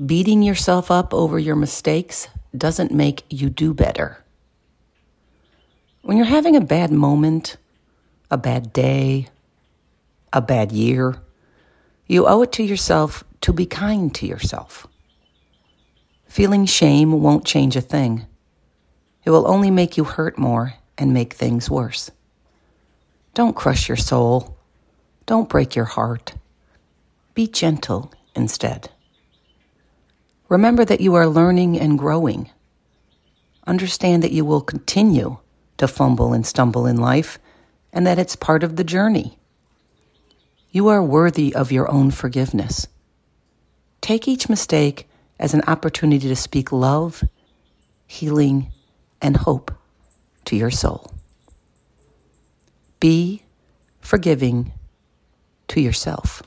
Beating yourself up over your mistakes doesn't make you do better. When you're having a bad moment, a bad day, a bad year, you owe it to yourself to be kind to yourself. Feeling shame won't change a thing. It will only make you hurt more and make things worse. Don't crush your soul. Don't break your heart. Be gentle instead. Remember that you are learning and growing. Understand that you will continue to fumble and stumble in life and that it's part of the journey. You are worthy of your own forgiveness. Take each mistake as an opportunity to speak love, healing, and hope to your soul. Be forgiving to yourself.